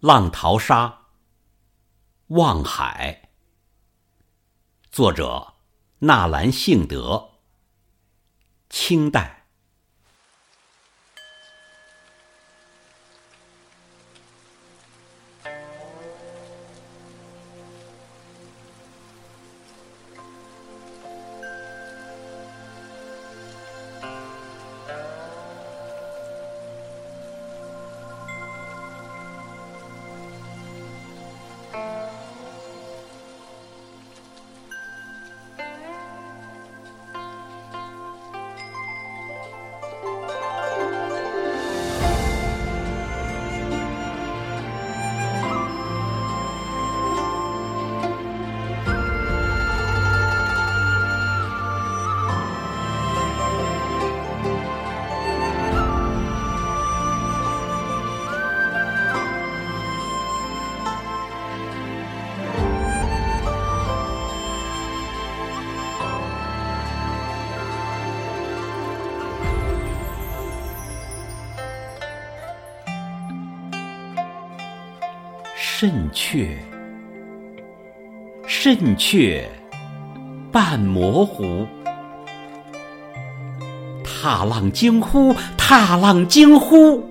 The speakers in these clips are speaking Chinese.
浪淘沙，望海。作者：纳兰性德，清代。甚却，甚却，半模糊。踏浪惊呼，踏浪惊呼。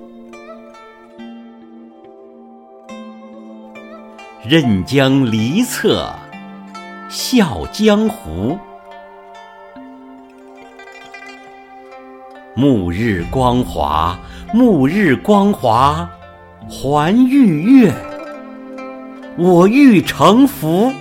任江离侧，笑江湖。暮日光华，暮日光华，还欲月。我欲成福。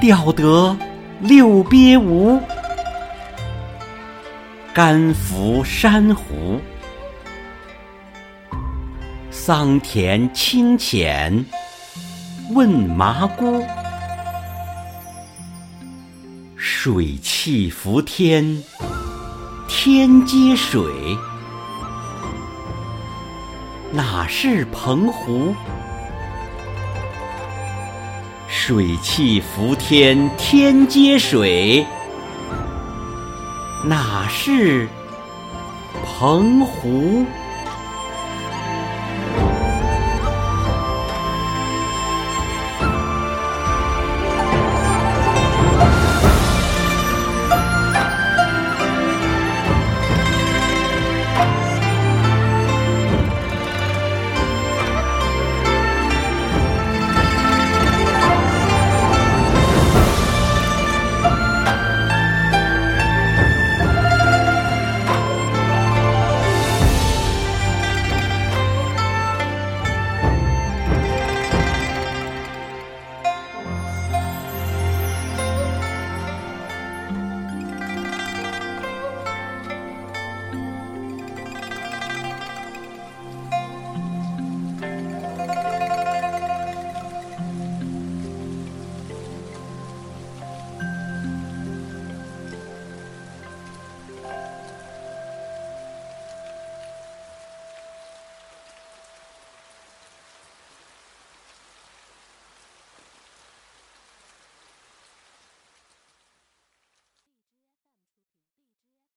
钓得六鳖无，甘伏珊瑚。桑田清浅。问麻姑，水气浮天，天接水，哪是澎湖？水气浮天，天接水，哪是澎湖？